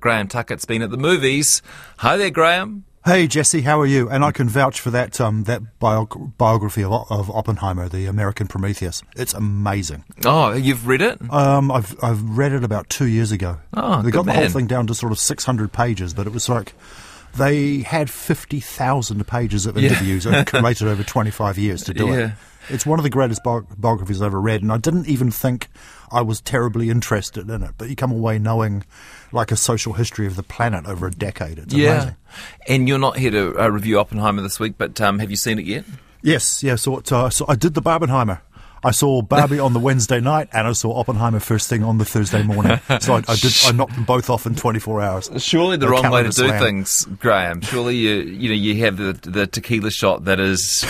Graeme Tuckett's been at the movies. Hi there, Graham. Hey Jesse, how are you? And I can vouch for that um, that biog- biography of, of Oppenheimer, the American Prometheus. It's amazing. Oh, you've read it? Um, I've I've read it about two years ago. Oh, they got the whole thing down to sort of six hundred pages, but it was like they had fifty thousand pages of Yeah. interviews and collated over twenty five years to do Yeah. it. It's one of the greatest bi- biographies I've ever read, and I didn't even think I was terribly interested in it. But you come away knowing like a social history of the planet over a decade. It's amazing. And you're not here to uh, review Oppenheimer this week, but um, have you seen it yet? Yes, yeah. So, it, uh, so I did the Barbenheimer. I saw Barbie on the Wednesday night, and I saw Oppenheimer first thing on the Thursday morning. So I, I did. I knocked them both off in 24 hours. Surely the A wrong way to calendar do slam. things, Graeme. Surely you you know you have the the tequila shot that is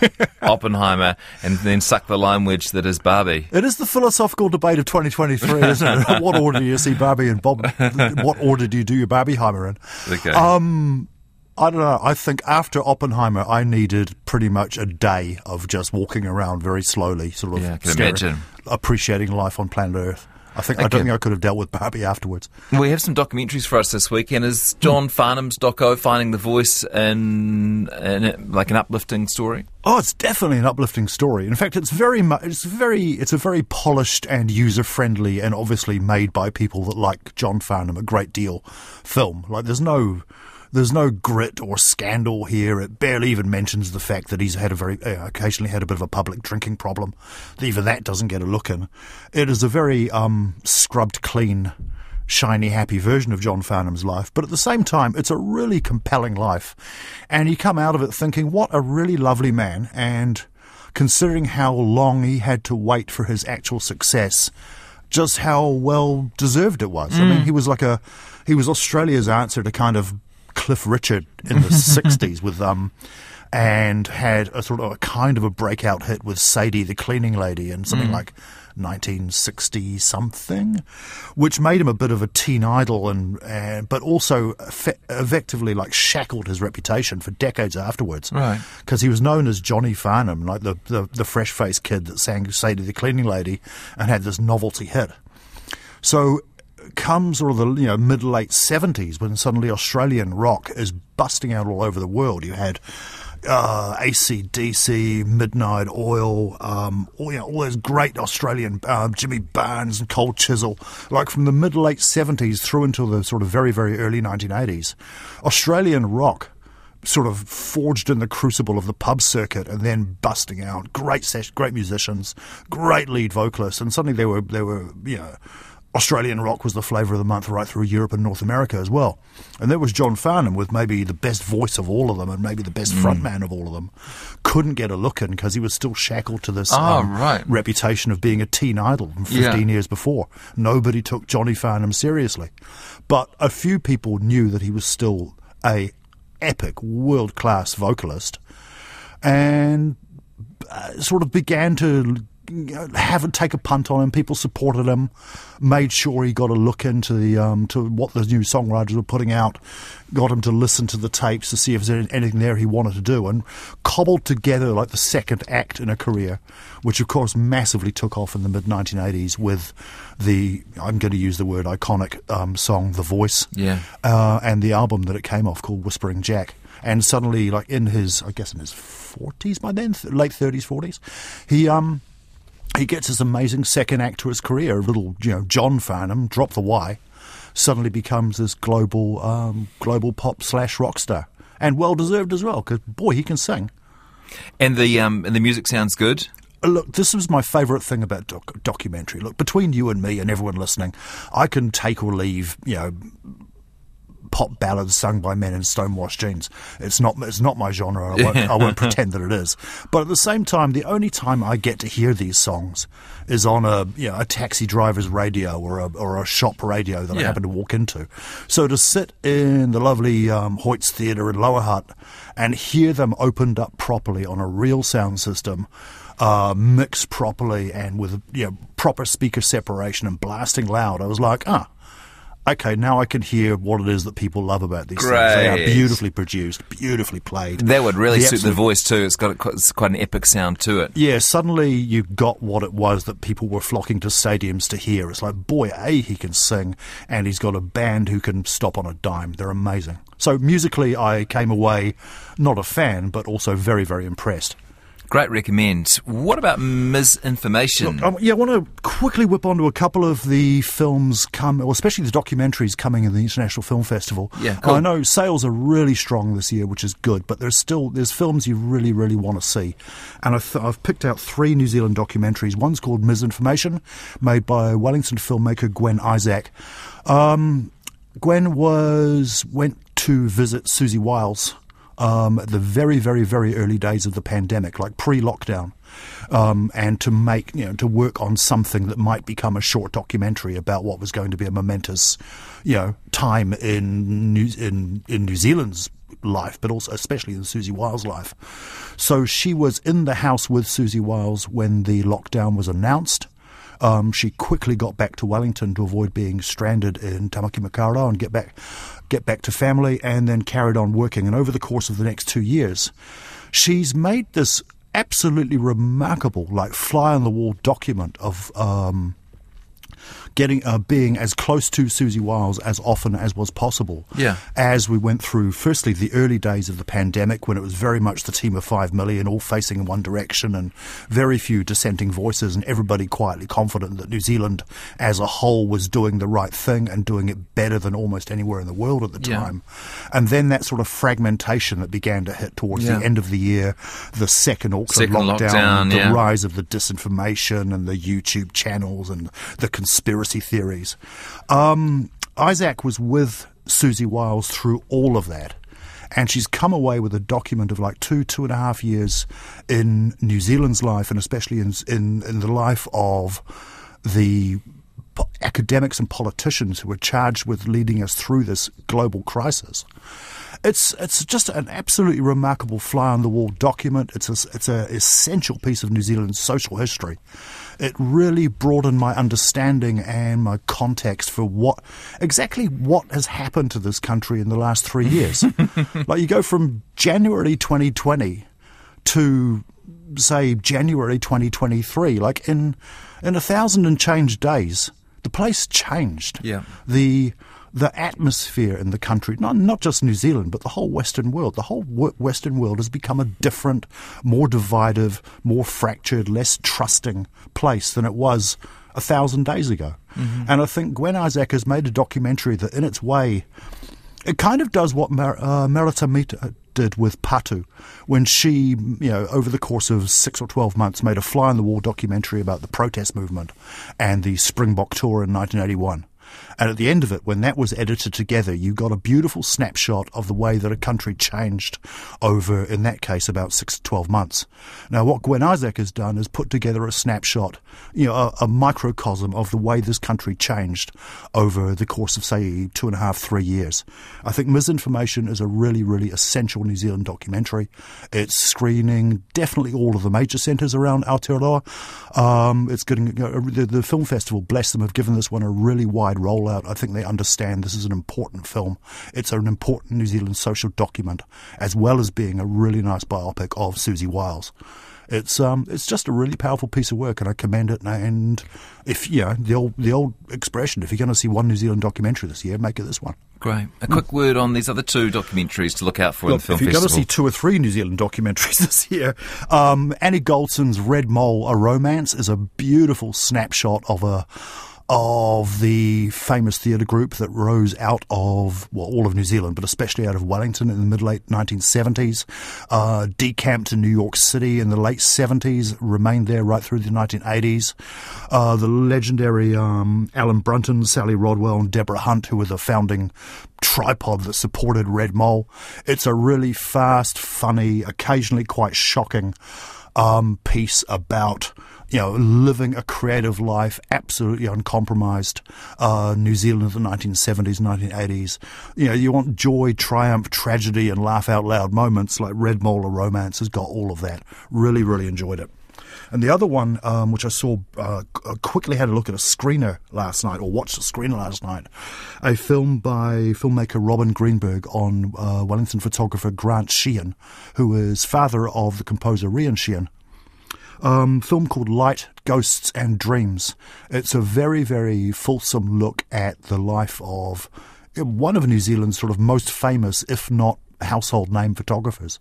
Oppenheimer, and then suck the lime wedge that is Barbie. It is the philosophical debate of 2023, isn't it? what order do you see Barbie and Bob? What order do you do your Barbieheimer in? Okay. Um, I don't know. I think after Oppenheimer, I needed pretty much a day of just walking around very slowly, sort of Yeah, staring- appreciating life on planet Earth. I think I don't think I could have dealt with Barbie afterwards. we have some documentaries for us this weekend. is hmm. John Farnham's doco finding the voice in, in it, like an uplifting story? Oh, it's definitely an uplifting story. In fact, it's very much, it's very, it's a very polished and user friendly and obviously made by people that like John Farnham a great deal film. Like, there's no, there's no grit or scandal here. It barely even mentions the fact that he's had a very, uh, occasionally had a bit of a public drinking problem. Even that doesn't get a look in. It is a very, um, scrubbed clean, shiny, happy version of John Farnham's life, but at the same time, it's a really compelling life. And you come out of it thinking, what a really lovely man. And considering how long he had to wait for his actual success, just how well deserved it was. I mean, he was like a, he was Australia's answer to kind of Cliff Richard in the 60s with, um, and had a sort of a kind of a breakout hit with Sadie the cleaning lady and something like 1960 something, which made him a bit of a teen idol and, and but also effe- effectively like shackled his reputation for decades afterwards. Right. Because he was known as Johnny Farnham, like the, the, the fresh faced kid that sang Sadie the cleaning lady and had this novelty hit. So comes or the you know mid late seventies when suddenly Australian rock is busting out all over the world. You had uh, ACDC, Midnight Oil, um, all, you know, all those great Australian um, Jimmy Barnes and Cold Chisel, like from the mid late seventies through until the sort of very very early nineteen eighties. Australian rock sort of forged in the crucible of the pub circuit and then busting out. Great great musicians, great lead vocalists, and suddenly they were they were you know. Australian rock was the flavour of the month right through Europe and North America as well. And there was John Farnham with maybe the best voice of all of them and maybe the best frontman of all of them. Couldn't get a look in because he was still shackled to this Oh, um, right. reputation of being a teen idol from 15 Yeah. years before. Nobody took Johnny Farnham seriously. But a few people knew that he was still a epic, world class vocalist, and uh, sort of began to have a take a punt on him. People supported him, made sure he got a look into the um, to what the new songwriters were putting out, got him to listen to the tapes to see if there's anything there he wanted to do, and cobbled together like the second act in a career, which of course massively took off in the mid 1980s with the I'm going to use the word iconic um, song "The Voice," Yeah. uh, and the album that it came off called Whispering Jack. And suddenly, like in his, I guess in his forties by then, th- late thirties, forties, he um he gets this amazing second act to his career. A little, you know, John Farnham, drop the Y, suddenly becomes this global um, global pop slash rock star, and well deserved as well. Because boy, he can sing. And the um, and the music sounds good. Uh, Look, this was my favourite thing about doc- documentary. Look, between you and me and everyone listening, I can take or leave, you know, pop ballads sung by men in stonewashed jeans. It's not it's not my genre. I won't, I won't pretend that it is. But at the same time, the only time I get to hear these songs is on a you know a taxi driver's radio or a or a shop radio that I happen to walk into. So to sit in the lovely um, Hoyt's Theatre in Lower Hutt and hear them opened up properly on a real sound system. Uh, mixed properly and with you know proper speaker separation and blasting loud. I was like, ah, okay, now I can hear what it is that people love about these things. They are beautifully produced, beautifully played. That would really The suit the voice too. It's got a, it's quite an epic sound to it. Yeah, suddenly you got what it was that people were flocking to stadiums to hear. It's like, boy, A, he can sing, and he's got a band who can stop on a dime. They're amazing. So musically, I came away not a fan, but also very, very impressed. Great recommend. What about misinformation? Um, yeah, I want to quickly whip onto a couple of the films come, well, especially the documentaries coming in the International Film Festival. Yeah, cool. I know sales are really strong this year, which is good, but there's still there's films you really really want to see, and I've, I've picked out three New Zealand documentaries. One's called Ms.Information, made by Wellington filmmaker Gwen Isaac. Um, Gwen was went to visit Siouxsie Wiles um, the very, very, very early days of the pandemic, like pre-lockdown, um, and to make you know to work on something that might become a short documentary about what was going to be a momentous, you know, time in New, in in New Zealand's life, but also especially in Siouxsie Wiles' life. So she was in the house with Siouxsie Wiles when the lockdown was announced. Um, she quickly got back to Wellington to avoid being stranded in Tamaki Makaurau and get back, get back to family, and then carried on working. And over the course of the next two years, she's made this absolutely remarkable, like fly on the wall document of. Um, Getting uh, being as close to Siouxsie Wiles as often as was possible. Yeah. As we went through, firstly, the early days of the pandemic when it was very much the team of five million, all facing in one direction, and very few dissenting voices, and everybody quietly confident that New Zealand as a whole was doing the right thing and doing it better than almost anywhere in the world at the Yeah. time. And then that sort of fragmentation that began to hit towards Yeah. the end of the year, the second Auckland Second lockdown, lockdown, the yeah. rise of the disinformation and the YouTube channels and the conspiracy theories. Um, Isaac was with Siouxsie Wiles through all of that. And she's come away with a document of like two, two and a half years in New Zealand's life, and especially in in, in the life of the po- academics and politicians who were charged with leading us through this global crisis. It's it's just an absolutely remarkable fly on the wall document. It's a, it's a essential piece of New Zealand's social history. It really broadened my understanding and my context for what exactly what has happened to this country in the last three years. like you go from January 2020 to say January 2023, like in in a thousand and change days, the place changed. Yeah. The the atmosphere in the country, not not just New Zealand, but the whole Western world, the whole Western world has become a different, more divided, more fractured, less trusting place than it was a thousand days ago. And I think Gwen Isaac has made a documentary that, in its way, it kind of does what Mar- uh, Merata Mita did with Patu when she, you know, over the course of six or 12 months made a fly on the wall documentary about the protest movement and the Springbok tour in 1981. And at the end of it, when that was edited together, you got a beautiful snapshot of the way that a country changed over, in that case, about six to 12 months. Now, what Gwen Isaac has done is put together a snapshot, you know, a, a microcosm of the way this country changed over the course of, say, two and a half, three years. I think Ms.Information is a really, really essential New Zealand documentary. It's screening definitely all of the major centres around Aotearoa. Um, it's getting, you know, the, the film festival, bless them, have given this one a really wide rollout. I think they understand this is an important film. It's an important New Zealand social document, as well as being a really nice biopic of Siouxsie Wiles. It's um, it's just a really powerful piece of work, and I commend it. And if you know the old the old expression, if you're going to see one New Zealand documentary this year, make it this one. Great. A quick word on these other two documentaries to look out for in the film if you're going to see two or three New Zealand documentaries this year, um, Annie Goldson's Red Mole: A Romance is a beautiful snapshot of a of the famous theatre group that rose out of well, all of New Zealand, but especially out of Wellington in the mid late 1970s, uh, decamped in New York City in the late 70s, remained there right through the 1980s. Uh, the legendary um, Alan Brunton, Sally Rodwell, and Deborah Hunt, who were the founding tripod that supported Red Mole. It's a really fast, funny, occasionally quite shocking um, piece about you know living a creative life, absolutely uncompromised. Uh, New Zealand of the 1970s, 1980s. You know, you want joy, triumph, tragedy, and laugh out loud moments like Red Mole or Romance has got all of that. Really, really enjoyed it. And the other one, um, which I saw, uh, quickly had a look at a screener last night, or watched a screener last night, a film by filmmaker Robin Greenberg on uh, Wellington photographer Grant Sheehan, who is father of the composer Rhian Sheehan. Um, film called Light, Ghosts and Dreams. It's a very, very fulsome look at the life of one of New Zealand's sort of most famous, if not household name photographers.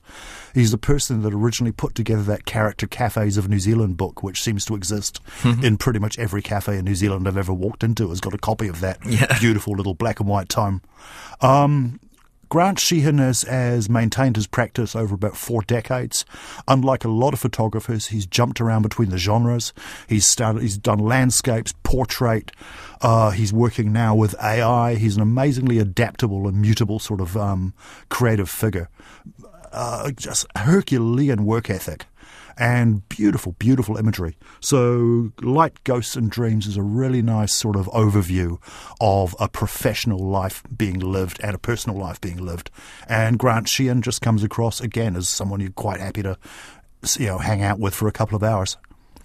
He's the person that originally put together that Character Cafes of New Zealand book, which seems to exist mm-hmm. in pretty much every cafe in New Zealand I've ever walked into, has got a copy of that yeah. beautiful little black and white tome. Um, Grant Sheehan has, has, maintained his practice over about four decades. Unlike a lot of photographers, he's jumped around between the genres. He's started. He's done landscapes, portrait. Uh, he's working now with AI. He's an amazingly adaptable and mutable sort of um, creative figure. Uh, just Herculean work ethic and beautiful, beautiful imagery. So, Light, Ghosts, and Dreams is a really nice sort of overview of a professional life being lived and a personal life being lived. And Grant Sheehan just comes across again as someone you're quite happy to, you know, hang out with for a couple of hours.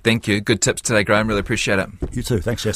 Thank you. Good tips today, Graeme. Really appreciate it. You too. Thanks, Jess.